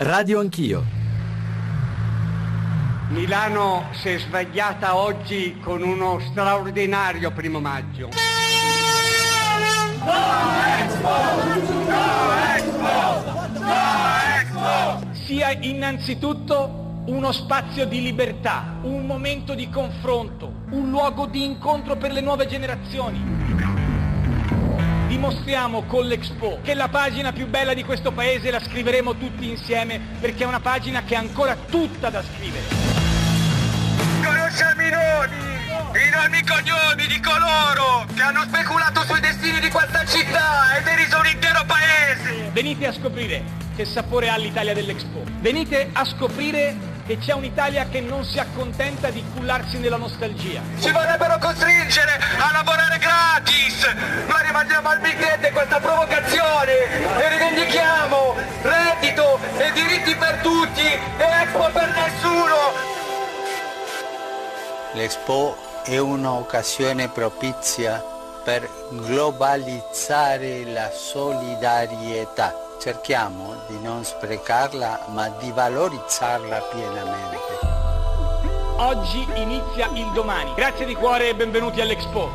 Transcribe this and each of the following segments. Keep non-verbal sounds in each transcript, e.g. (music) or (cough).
Radio Anch'io. Milano si è svegliata oggi con uno straordinario primo maggio. sia innanzitutto uno spazio di libertà, un momento di confronto, un luogo di incontro per le nuove generazioni. Dimostriamo con l'Expo che la pagina più bella di questo paese la scriveremo tutti insieme perché è una pagina che è ancora tutta da scrivere. Conosciamo i nomi, i nomi e cognomi di coloro che hanno speculato sui destini di questa città e deriso un intero paese. Venite a scoprire che sapore ha l'Italia dell'Expo. Venite a scoprire che c'è un'Italia che non si accontenta di cullarsi nella nostalgia. Ci vorrebbero costringere a lavorare gratis. Noi rimandiamo al mittente questa provocazione e rivendichiamo reddito e diritti per tutti e Expo per nessuno. L'Expo è un'occasione propizia per globalizzare la solidarietà. Cerchiamo di non sprecarla ma di valorizzarla pienamente. Oggi inizia il domani. Grazie di cuore e benvenuti all'Expo.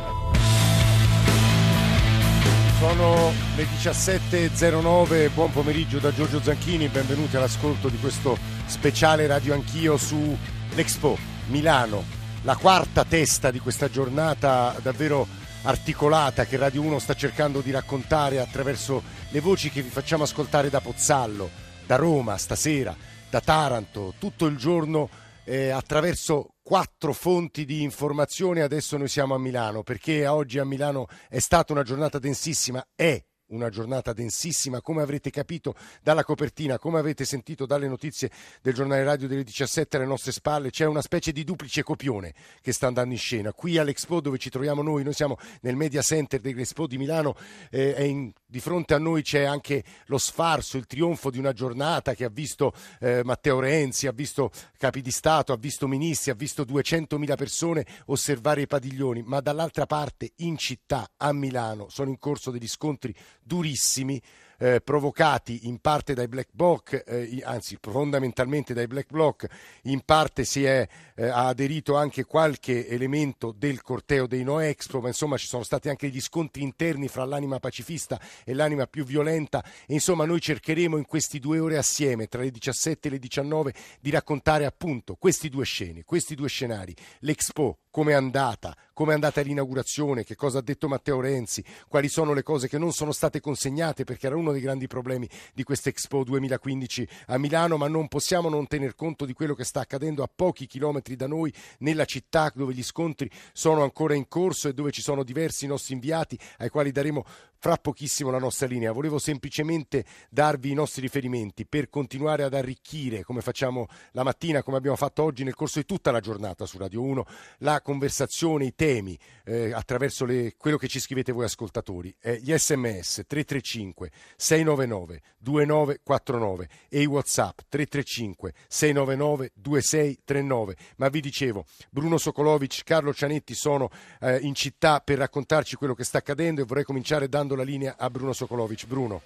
Sono le 17.09, buon pomeriggio da Giorgio Zanchini, benvenuti all'ascolto di questo speciale Radio Anch'io su l'Expo Milano, la quarta testa di questa giornata davvero articolata che Radio 1 sta cercando di raccontare attraverso le voci che vi facciamo ascoltare da Pozzallo, da Roma stasera, da Taranto, tutto il giorno eh, attraverso quattro fonti di informazione. Adesso noi siamo a Milano perché oggi a Milano è stata una giornata densissima, è una giornata densissima, come avrete capito dalla copertina, come avete sentito dalle notizie del giornale radio delle 17 alle nostre spalle, c'è una specie di duplice copione che sta andando in scena. Qui all'Expo dove ci troviamo noi, noi siamo nel Media Center dell'Expo di Milano eh, e in, di fronte a noi c'è anche lo sfarzo, il trionfo di una giornata che ha visto eh, Matteo Renzi, ha visto capi di Stato, ha visto ministri, ha visto 200.000 persone osservare i padiglioni, ma dall'altra parte in città, a Milano, sono in corso degli scontri durissimi eh, provocati in parte dai black bloc, eh, anzi fondamentalmente dai black bloc, in parte si è eh, aderito anche qualche elemento del corteo dei No Expo, ma insomma ci sono stati anche gli scontri interni fra l'anima pacifista e l'anima più violenta. E insomma noi cercheremo in questi due ore assieme, tra le 17 e le 19, di raccontare appunto questi due scene, questi due scenari, l'Expo come è andata, come è andata l'inaugurazione, che cosa ha detto Matteo Renzi, quali sono le cose che non sono state consegnate? Perché era uno dei grandi problemi di questa Expo 2015 a Milano, ma non possiamo non tener conto di quello che sta accadendo a pochi chilometri da noi nella città dove gli scontri sono ancora in corso e dove ci sono diversi nostri inviati ai quali daremo fra pochissimo la nostra linea. Volevo semplicemente darvi i nostri riferimenti per continuare ad arricchire, come facciamo la mattina, come abbiamo fatto oggi nel corso di tutta la giornata su Radio 1, la conversazione, i temi eh, attraverso le, quello che ci scrivete voi ascoltatori. Eh, gli sms 335 699 2949 e i whatsapp 335 699 2639. Ma vi dicevo, Bruno Sokolovic, Carlo Cianetti sono eh, in città per raccontarci quello che sta accadendo e vorrei cominciare dando la linea a Bruno Sokolovic. Bruno.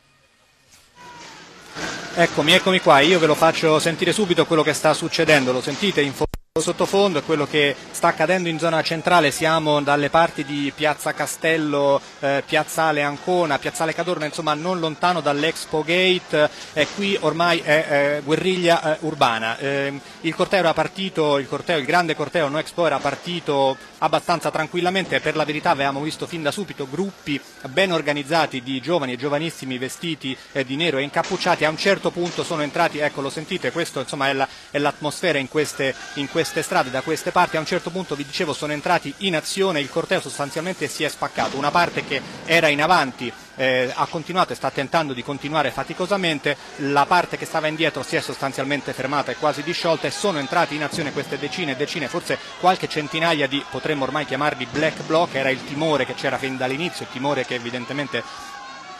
Eccomi, eccomi qua, io ve lo faccio sentire subito quello che sta succedendo, lo sentite in sottofondo è quello che sta accadendo in zona centrale, siamo dalle parti di Piazza Castello, eh, Piazzale Ancona, Piazzale Cadorna, insomma non lontano dall'Expo Gate, eh, qui ormai è eh, guerriglia urbana. Ehm, il corteo era partito, il, corteo, il grande corteo No Expo era partito abbastanza tranquillamente, per la verità avevamo visto fin da subito gruppi ben organizzati di giovani e giovanissimi vestiti eh, di nero e incappucciati, a un certo punto sono entrati, ecco lo sentite, questo insomma è, la, l'atmosfera in queste, in queste strade, da queste parti, a un certo punto vi dicevo sono entrati in azione, il corteo sostanzialmente si è spaccato, una parte che era in avanti eh, ha continuato e sta tentando di continuare faticosamente, la parte che stava indietro si è sostanzialmente fermata e quasi disciolta e sono entrati in azione queste decine e decine, forse qualche centinaia di, potremmo ormai chiamarli black bloc, era il timore che c'era fin dall'inizio, il timore che evidentemente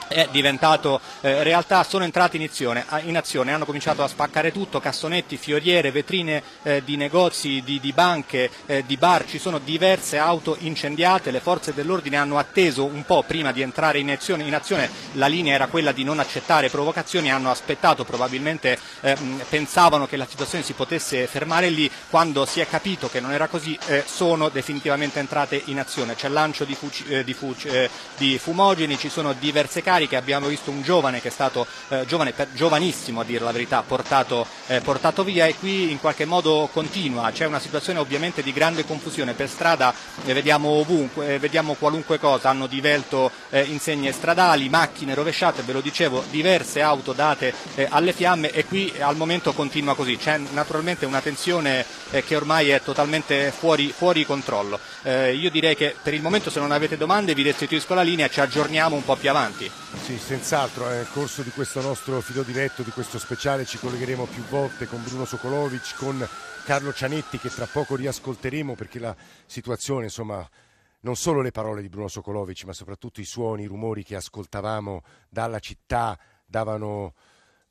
è diventato eh, realtà, sono entrati in azione, in azione, hanno cominciato a spaccare tutto, cassonetti, fioriere, vetrine eh, di negozi, di, di banche, eh, di bar, ci sono diverse auto incendiate, le forze dell'ordine hanno atteso un po' prima di entrare in azione, in azione la linea era quella di non accettare provocazioni, hanno aspettato, probabilmente ehm, pensavano che la situazione si potesse fermare lì, quando si è capito che non era così eh, sono definitivamente entrate in azione, c'è lancio di, fuci, eh, di, fuci, eh, di fumogeni, ci sono diverse case, cariche, abbiamo visto un giovane che è stato eh, giovane, per, giovanissimo a dire la verità, portato, eh, portato, via e qui in qualche modo continua, c'è una situazione ovviamente di grande confusione, per strada eh, vediamo ovunque, eh, vediamo qualunque cosa, hanno divelto eh, insegne stradali, macchine rovesciate, ve lo dicevo, diverse auto date eh, alle fiamme e qui al momento continua così, c'è naturalmente una tensione che ormai è totalmente fuori, fuori controllo. io direi che per il momento se non avete domande vi restituisco la linea e ci aggiorniamo un po' più avanti. Sì, senz'altro, nel corso di questo nostro filo diretto, di questo speciale, ci collegheremo più volte con Bruno Sokolovic, con Carlo Cianetti che tra poco riascolteremo perché la situazione, insomma, non solo le parole di Bruno Sokolovic, ma soprattutto i suoni, i rumori che ascoltavamo dalla città davano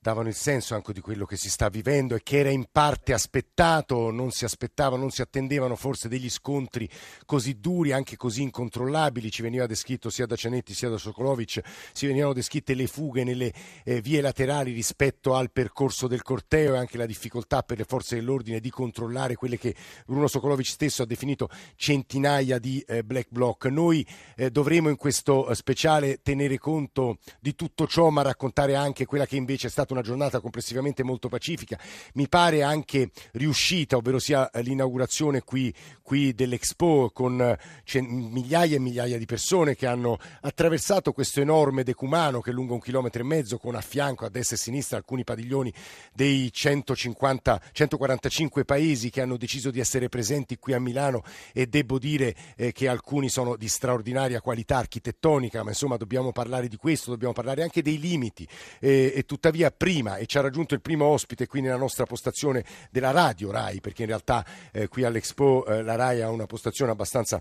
davano il senso anche di quello che si sta vivendo e che era in parte aspettato, non si aspettavano, non si attendevano forse degli scontri così duri, anche così incontrollabili, ci veniva descritto sia da Cianetti sia da Sokolovic, si venivano descritte le fughe nelle eh, vie laterali rispetto al percorso del corteo e anche la difficoltà per le forze dell'ordine di controllare quelle che Bruno Sokolovic stesso ha definito centinaia di eh, black bloc. Noi eh, dovremo in questo eh, speciale tenere conto di tutto ciò, ma raccontare anche quella che invece è stata una giornata complessivamente molto pacifica, mi pare anche riuscita, ovvero sia l'inaugurazione qui, qui dell'Expo con migliaia e migliaia di persone che hanno attraversato questo enorme decumano che è lungo un chilometro e mezzo con a fianco a destra e a sinistra alcuni padiglioni dei 150, 145 paesi che hanno deciso di essere presenti qui a Milano e devo dire eh, che alcuni sono di straordinaria qualità architettonica, ma insomma dobbiamo parlare di questo, dobbiamo parlare anche dei limiti eh, e tuttavia prima e ci ha raggiunto il primo ospite qui nella nostra postazione della radio RAI, perché in realtà eh, qui all'Expo eh, la RAI ha una postazione abbastanza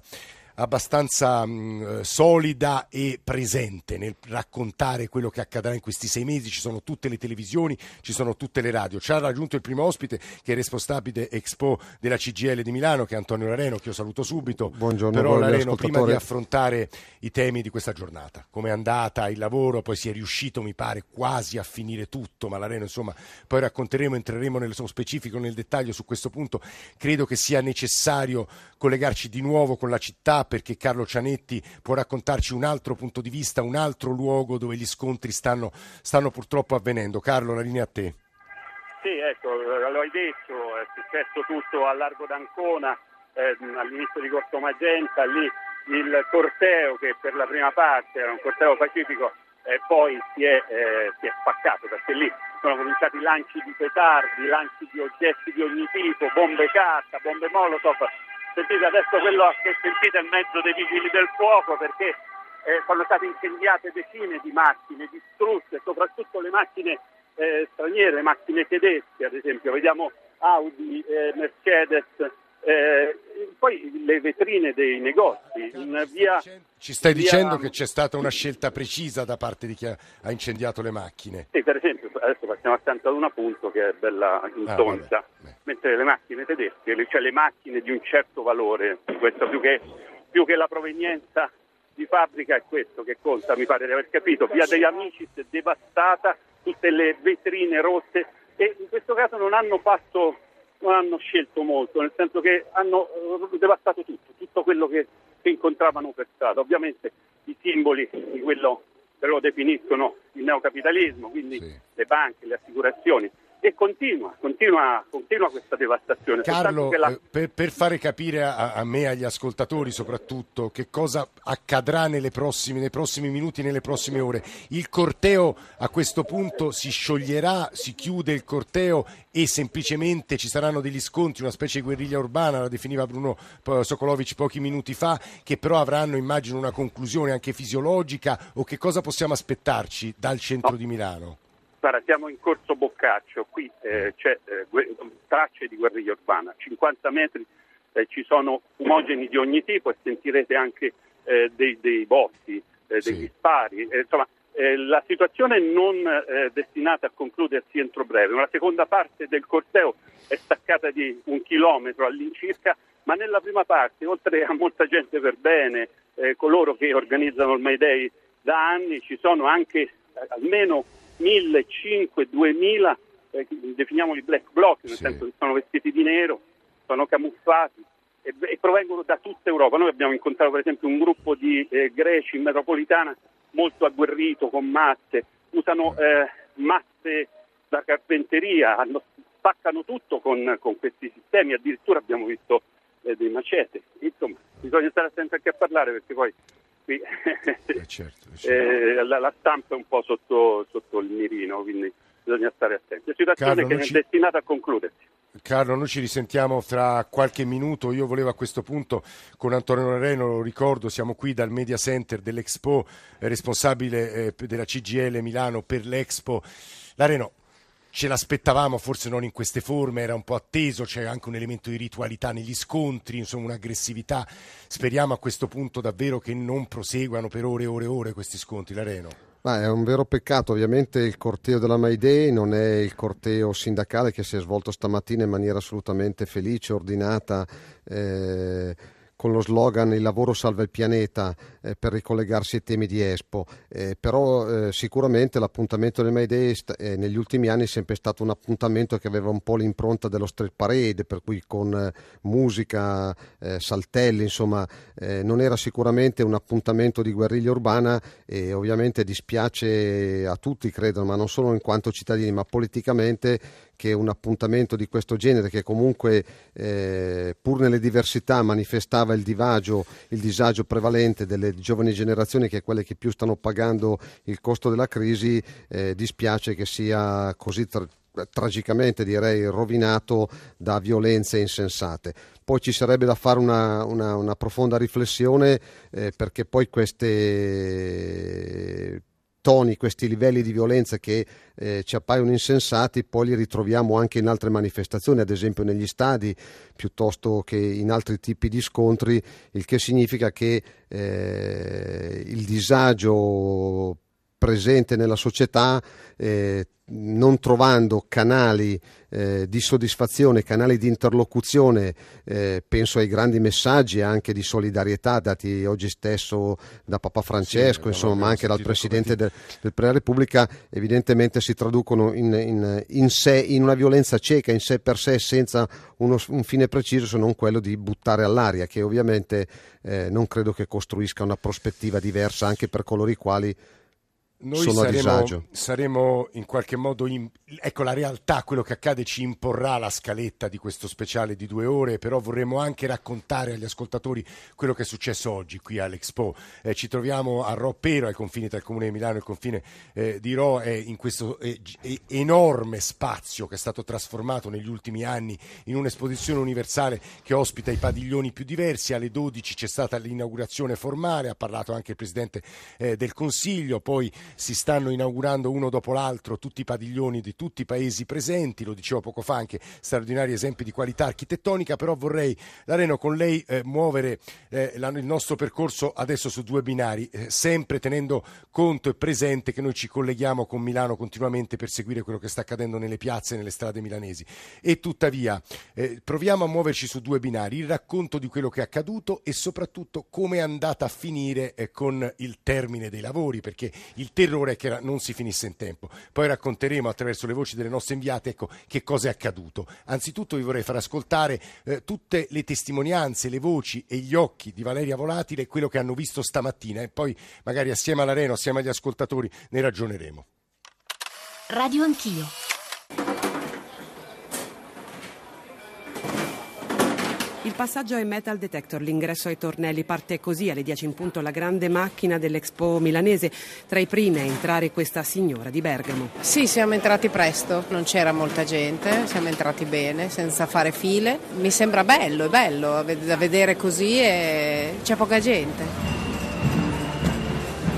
abbastanza mh, solida e presente nel raccontare quello che accadrà in questi sei mesi. Ci sono tutte le televisioni, ci sono tutte le radio. Ci ha raggiunto il primo ospite che è responsabile Expo della CGL di Milano, che è Antonio Lareno, che io saluto subito. Buongiorno, Però Lareno, prima di affrontare i temi di questa giornata, come è andata il lavoro, poi si è riuscito, mi pare, quasi a finire tutto, ma Lareno, insomma, poi racconteremo, entreremo nello specifico, nel dettaglio su questo punto. Credo che sia necessario collegarci di nuovo con la città perché Carlo Cianetti può raccontarci un altro punto di vista, un altro luogo dove gli scontri stanno, stanno purtroppo avvenendo. Carlo, la linea a te. Sì, ecco, lo hai detto, è successo tutto a Largo d'Ancona, eh, all'inizio di Corso Magenta, lì il corteo che per la prima parte era un corteo pacifico eh, poi si è, eh, si è, spaccato perché lì sono cominciati lanci di petardi, lanci di oggetti di ogni tipo, bombe carta, bombe molotov sentite adesso quello che sentite in mezzo dei vigili del fuoco perché eh, sono state incendiate decine di macchine distrutte, soprattutto le macchine eh, straniere, le macchine tedesche ad esempio, vediamo Audi, eh, Mercedes, eh, poi le vetrine dei negozi. Via, Ci stai via... dicendo che c'è stata una scelta precisa da parte di chi ha, incendiato le macchine? Sì, per esempio, adesso passiamo accanto ad una appunto che è bella intonsa, ah, mentre le macchine tedesche, cioè le macchine di un certo valore, questo più che, più che la provenienza di fabbrica è questo che conta, mi pare di aver capito. Via degli Amici è devastata, tutte le vetrine rotte e in questo caso non hanno fatto non hanno scelto molto, nel senso che hanno eh, devastato tutto, tutto quello che, che incontravano per strada. Ovviamente i simboli di quello che lo definiscono il neocapitalismo, quindi sì. le banche, le assicurazioni, e continua, continua, continua questa devastazione. Carlo, la... Eh, per, per, fare capire a, a, me e agli ascoltatori soprattutto che cosa accadrà prossime, nei prossimi minuti, nelle prossime ore, il corteo a questo punto si scioglierà, si chiude il corteo e semplicemente ci saranno degli scontri, una specie di guerriglia urbana, la definiva Bruno Sokolovic pochi minuti fa, che però avranno immagino una conclusione anche fisiologica o che cosa possiamo aspettarci dal centro no. di Milano? Guarda, siamo in corso Boccaccio, qui eh, c'è eh, tracce di guerriglia urbana, 50 metri eh, ci sono fumogeni di ogni tipo e sentirete anche eh, dei, dei botti, eh, degli sì. spari, eh, insomma la situazione non eh, destinata a concludersi entro breve. Una seconda parte del corteo è staccata di un chilometro all'incirca, ma nella prima parte, oltre a molta gente per bene, coloro che organizzano il May Day da anni, ci sono anche almeno 1.500-2.000, eh, definiamoli black bloc, nel sì. senso che sono vestiti di nero, sono camuffati e, e, provengono da tutta Europa. Noi abbiamo incontrato per esempio un gruppo di eh, greci in metropolitana molto agguerrito con matte, usano eh, matte da carpenteria, hanno, spaccano tutto con, con, questi sistemi, addirittura abbiamo visto eh, dei macete. Insomma, bisogna stare attenti anche a parlare perché poi qui eh certo, (laughs) certo. Eh, la, la, stampa è un po' sotto, sotto il mirino, quindi bisogna stare attenti. È una situazione Carlo, che è ci... destinata a concludersi. Carlo, noi ci risentiamo fra qualche minuto. Io volevo a questo punto con Antonio Reno, lo ricordo, siamo qui dal Media Center dell'Expo, eh, responsabile eh, della CGL Milano per l'Expo. La Reno, ce l'aspettavamo, forse non in queste forme, era un po' atteso, c'è anche un elemento di ritualità negli scontri, insomma un'aggressività. Speriamo a questo punto davvero che non proseguano per ore e ore e ore questi scontri, la Reno. Ma è un vero peccato, ovviamente il corteo della May Day non è il corteo sindacale che si è svolto stamattina in maniera assolutamente felice, ordinata. Eh, con lo slogan Il lavoro salva il pianeta eh, per ricollegarsi ai temi di Expo, eh, però eh, sicuramente l'appuntamento del May Day eh, negli ultimi anni è sempre stato un appuntamento che aveva un po' l'impronta dello street parade, per cui con eh, musica, eh, saltelli, insomma non era sicuramente un appuntamento di guerriglia urbana e ovviamente dispiace a tutti, credo, ma non solo in quanto cittadini, ma politicamente che un appuntamento di questo genere che comunque pur nelle diversità manifestava il divagio, il disagio prevalente delle giovani generazioni che è quelle che più stanno pagando il costo della crisi, eh, dispiace che sia così tra- tragicamente direi rovinato da violenze insensate. Poi ci sarebbe da fare una, una, una profonda riflessione eh, perché poi queste toni, questi livelli di violenza che eh, ci appaiono insensati, poi li ritroviamo anche in altre manifestazioni, ad esempio negli stadi, piuttosto che in altri tipi di scontri, il che significa che eh, il disagio presente nella società eh, non trovando canali eh, di soddisfazione, canali di interlocuzione, eh, penso ai grandi messaggi anche di solidarietà dati oggi stesso da Papa Francesco, sì, insomma, ma anche dal Presidente del, del della Repubblica, evidentemente si traducono in, in, in, sé, in una violenza cieca, in sé per sé, senza uno, un fine preciso se non quello di buttare all'aria, che ovviamente eh, non credo che costruisca una prospettiva diversa anche per coloro i quali noi sono saremo, saremo, in qualche modo, in, ecco la realtà, quello che accade ci imporrà la scaletta di questo speciale di due ore, però vorremmo anche raccontare agli ascoltatori quello che è successo oggi qui all'Expo. Eh, ci troviamo a Roppero, ai confini tra il Comune di Milano e il confine eh, di Ro, eh, in questo enorme spazio che è stato trasformato negli ultimi anni in un'esposizione universale che ospita i padiglioni più diversi. Alle 12 c'è stata l'inaugurazione formale, ha parlato anche il Presidente eh, del Consiglio, poi si stanno inaugurando uno dopo l'altro tutti i padiglioni di tutti i paesi presenti, lo dicevo poco fa anche straordinari esempi di qualità architettonica, però vorrei, Lareno, con lei eh, muovere eh, la, il nostro percorso adesso su due binari, eh, sempre tenendo conto e presente che noi ci colleghiamo con Milano continuamente per seguire quello che sta accadendo nelle piazze e nelle strade milanesi. E tuttavia eh, proviamo a muoverci su due binari, il racconto di quello che è accaduto e soprattutto come è andata a finire eh, con il termine dei lavori, perché il terrore è che non si finisse in tempo. Poi racconteremo attraverso le voci delle nostre inviate ecco, che cosa è accaduto. Anzitutto vi vorrei far ascoltare eh, tutte le testimonianze, le voci e gli occhi di Valeria Volatile e quello che hanno visto stamattina e poi magari assieme all'Areno, assieme agli ascoltatori ne ragioneremo. Radio Anch'io. Passaggio ai metal detector, l'ingresso ai tornelli parte così alle 10 in punto la grande macchina dell'Expo milanese, tra i primi a entrare questa signora di Bergamo. Sì, siamo entrati presto, non c'era molta gente, siamo entrati bene, senza fare file. Mi sembra bello, è bello da vedere così e c'è poca gente.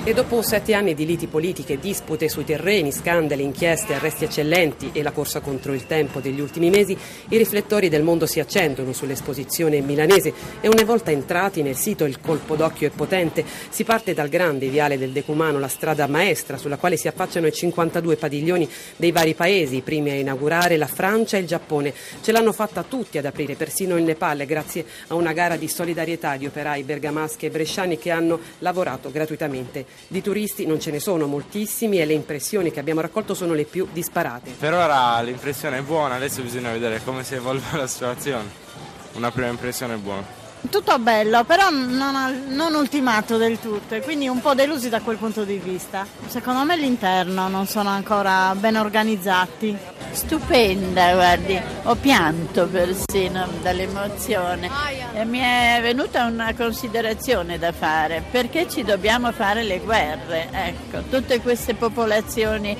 E dopo sette anni di liti politiche, dispute sui terreni, scandali, inchieste, arresti eccellenti e la corsa contro il tempo degli ultimi mesi, i riflettori del mondo si accendono sull'esposizione milanese e una volta entrati nel sito il colpo d'occhio è potente. Si parte dal grande viale del Decumano, la strada maestra sulla quale si affacciano i 52 padiglioni dei vari paesi, i primi a inaugurare la Francia e il Giappone. Ce l'hanno fatta tutti ad aprire, persino il Nepal, grazie a una gara di solidarietà di operai bergamaschi e bresciani che hanno lavorato gratuitamente di turisti non ce ne sono moltissimi e le impressioni che abbiamo raccolto sono le più disparate. Per ora l'impressione è buona, adesso bisogna vedere come si evolve (laughs) la situazione. Una prima impressione buona. Tutto bello, però non, non, ultimato del tutto e quindi un po' delusi da quel punto di vista. Secondo me l'interno non sono ancora ben organizzati. Stupenda, guardi, ho pianto persino dall'emozione e mi è venuta una considerazione da fare, perché ci dobbiamo fare le guerre? Ecco, tutte queste popolazioni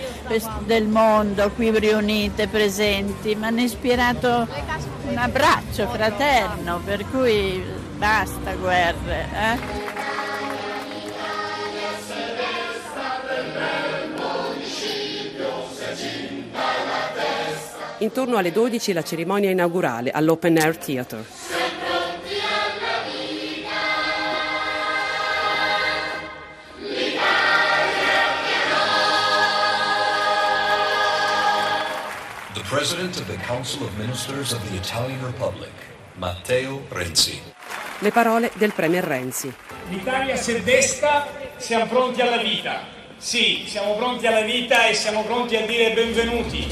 del mondo qui riunite, presenti, mi hanno ispirato un abbraccio fraterno, per cui basta guerre. Eh? Intorno alle 12 la cerimonia inaugurale all'Open Air Theatre. The President of the Council of Ministers of the Italian Republic, Matteo Renzi. Le parole del Premier Renzi. L'Italia si è desta, siamo pronti alla vita. Sì, siamo pronti alla vita e siamo pronti a dire benvenuti.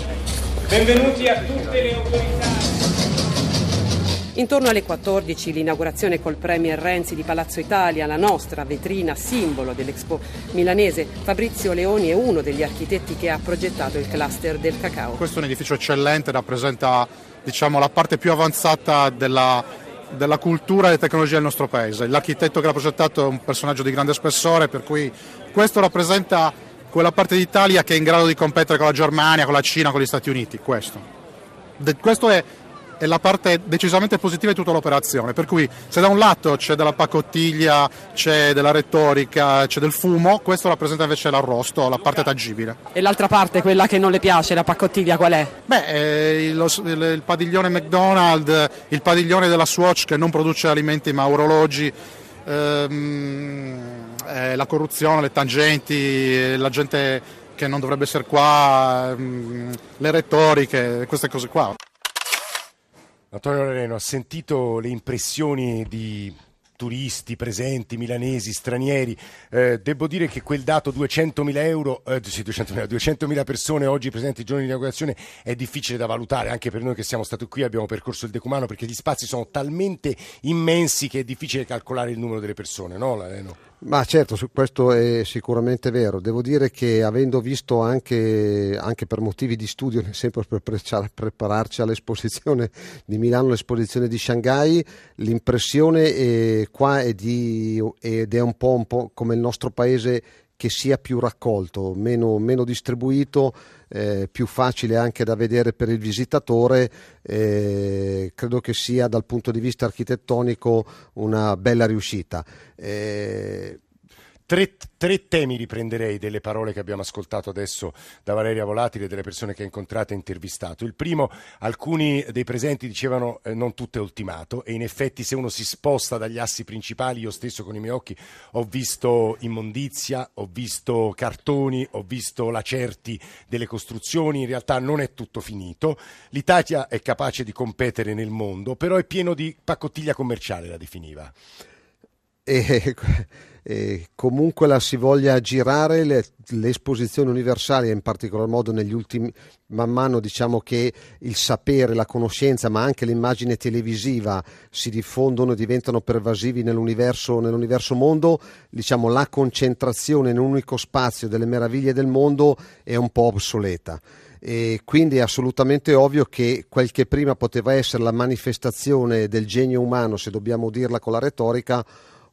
Benvenuti a tutte le autorità. Intorno alle 14 l'inaugurazione col Premier Renzi di Palazzo Italia, la nostra vetrina simbolo dell'Expo milanese. Fabrizio Leoni è uno degli architetti che ha progettato il cluster del cacao. Questo è un edificio eccellente, rappresenta diciamo, la parte più avanzata della, della cultura e tecnologia del nostro paese. L'architetto che l'ha progettato è un personaggio di grande spessore, per cui questo rappresenta quella parte d'Italia che è in grado di competere con la Germania, con la Cina, con gli Stati Uniti, questo. Questo è, è, la parte decisamente positiva di tutta l'operazione, per cui se da un lato c'è della pacottiglia, c'è della retorica, c'è del fumo, questo rappresenta invece l'arrosto, la parte tangibile. E l'altra parte, quella che non le piace, la pacottiglia, qual è? Beh, eh, il, il, il padiglione McDonald's, il padiglione della Swatch che non produce alimenti ma orologi, ehm, eh, la corruzione, le tangenti, la gente che non dovrebbe essere qua, ehm, le retoriche, queste cose qua. Antonio Loreno, ha sentito le impressioni di turisti presenti, milanesi, stranieri. Eh, devo dire che quel dato 200.000 euro, eh, sì, 200.000, 200.000 persone oggi presenti il giorno di inaugurazione è difficile da valutare, anche per noi che siamo stati qui, abbiamo percorso il Decumano, perché gli spazi sono talmente immensi che è difficile calcolare il numero delle persone, no? no? Ma certo, questo è sicuramente vero. Devo dire che avendo visto anche, anche per motivi di studio, sempre (laughs) per prepararci all'esposizione di Milano, l'esposizione di Shanghai, l'impressione è, qua è di, ed è un po', un po' come il nostro paese che sia più raccolto, meno, meno distribuito, eh, più facile anche da vedere per il visitatore, eh, credo che sia dal punto di vista architettonico una bella riuscita. Eh, Tre, tre, temi riprenderei delle parole che abbiamo ascoltato adesso da Valeria Volatile e delle persone che ha incontrato e intervistato. Il primo, alcuni dei presenti dicevano eh, non tutto è ultimato e in effetti se uno si sposta dagli assi principali, io stesso con i miei occhi ho visto immondizia, ho visto cartoni, ho visto lacerti delle costruzioni, in realtà non è tutto finito. L'Italia è capace di competere nel mondo, però è pieno di pacottiglia commerciale, la definiva. E eh, comunque la si voglia girare le, le, esposizioni in particolar modo negli ultimi, man mano diciamo che il sapere, la conoscenza, ma anche l'immagine televisiva si diffondono e diventano pervasivi nell'universo, nell'universo mondo, diciamo la concentrazione in un unico spazio delle meraviglie del mondo è un po' obsoleta. E quindi è assolutamente ovvio che quel che prima poteva essere la manifestazione del genio umano, se dobbiamo dirla con la retorica,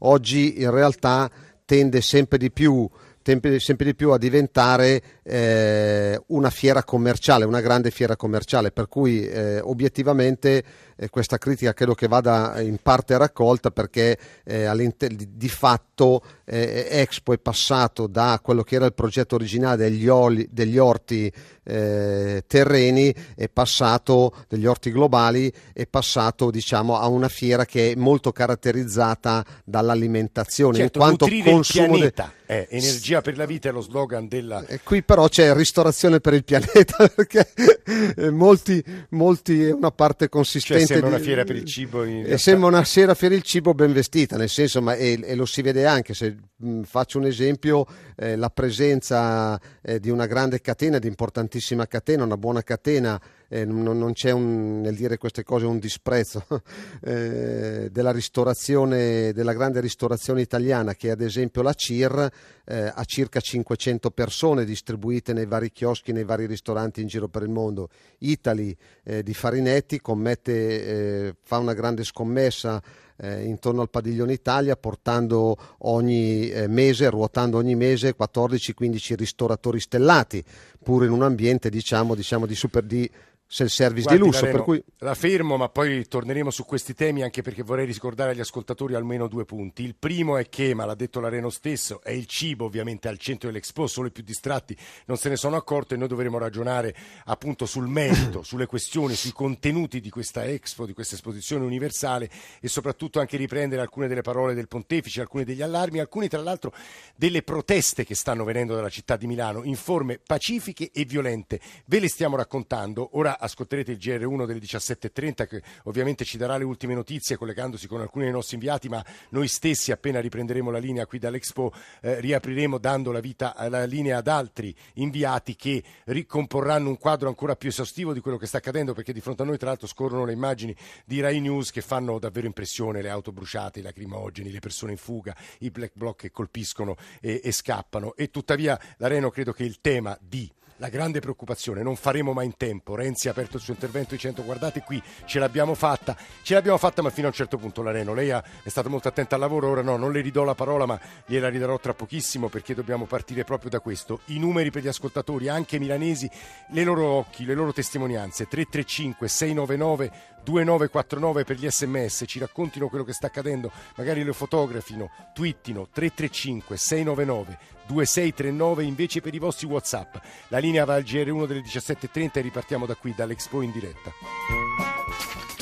oggi in realtà tende sempre di più sempre, di più a diventare eh, una fiera commerciale, una grande fiera commerciale, per cui eh, obiettivamente eh, questa critica credo che vada in parte raccolta perché eh, di, di, fatto eh, Expo è passato da quello che era il progetto originale degli, oli, degli orti eh, terreni, è passato degli orti globali, è passato diciamo a una fiera che è molto caratterizzata dall'alimentazione, certo, in quanto consumo pianeta. Eh, energia per la vita è lo slogan della... E qui però c'è ristorazione per il pianeta (laughs) perché molti, molti è una parte consistente. Cioè sembra una fiera per il cibo. e sembra una fiera per il cibo ben vestita, nel senso, ma e, e lo si vede anche, se mh, faccio un esempio, eh, la presenza eh, di una grande catena, di importantissima catena, una buona catena eh, non, non, c'è un, nel dire queste cose un disprezzo (laughs) eh, della ristorazione, della grande ristorazione italiana che ad esempio la CIR eh, ha circa 500 persone distribuite nei vari chioschi, nei vari ristoranti in giro per il mondo. Italy eh, di Farinetti commette, eh, fa una grande scommessa eh, intorno al padiglione Italia portando ogni eh, mese, ruotando ogni mese 14-15 ristoratori stellati, pur in un ambiente diciamo, diciamo di super di self-service Guardi, di lusso. Lareno, per cui... La fermo, ma poi torneremo su questi temi anche perché vorrei ricordare agli ascoltatori almeno due punti. Il primo è che, ma l'ha detto Lareno stesso, è il cibo ovviamente al centro dell'Expo, solo i più distratti non se ne sono accorti e noi dovremo ragionare appunto sul merito, (coughs) sulle questioni, sui contenuti di questa Expo, di questa esposizione universale e soprattutto anche riprendere alcune delle parole del pontefice, alcuni degli allarmi, alcuni tra l'altro delle proteste che stanno venendo dalla città di Milano in forme pacifiche e violente. Ve le stiamo raccontando. Ora ascolterete il GR1 delle 17.30 che ovviamente ci darà le ultime notizie collegandosi con alcuni dei nostri inviati, ma noi stessi appena riprenderemo la linea qui dall'Expo eh, riapriremo dando la, vita, la linea ad altri inviati che ricomporranno un quadro ancora più esaustivo di quello che sta accadendo perché di fronte a noi tra l'altro scorrono le immagini di Rai News che fanno davvero impressione, le auto bruciate, i lacrimogeni, le persone in fuga, i black bloc che colpiscono e, e scappano. E tuttavia l'Areno credo che il tema di la grande preoccupazione, non faremo mai in tempo. Renzi ha aperto il suo intervento dicendo guardate qui ce l'abbiamo fatta, ce l'abbiamo fatta ma fino a un certo punto Lareno, lei è stata molto attenta al lavoro, ora no, non le ridò la parola ma gliela ridarò tra pochissimo perché dobbiamo partire proprio da questo. I numeri per gli ascoltatori, anche milanesi, le loro occhi, le loro testimonianze, 335 699 2949 per gli sms, ci raccontino quello che sta accadendo, magari lo fotografino, twittino 335 699 2639 invece per i vostri whatsapp. La linea va al GR1 delle 17.30 e ripartiamo da qui dall'Expo in diretta.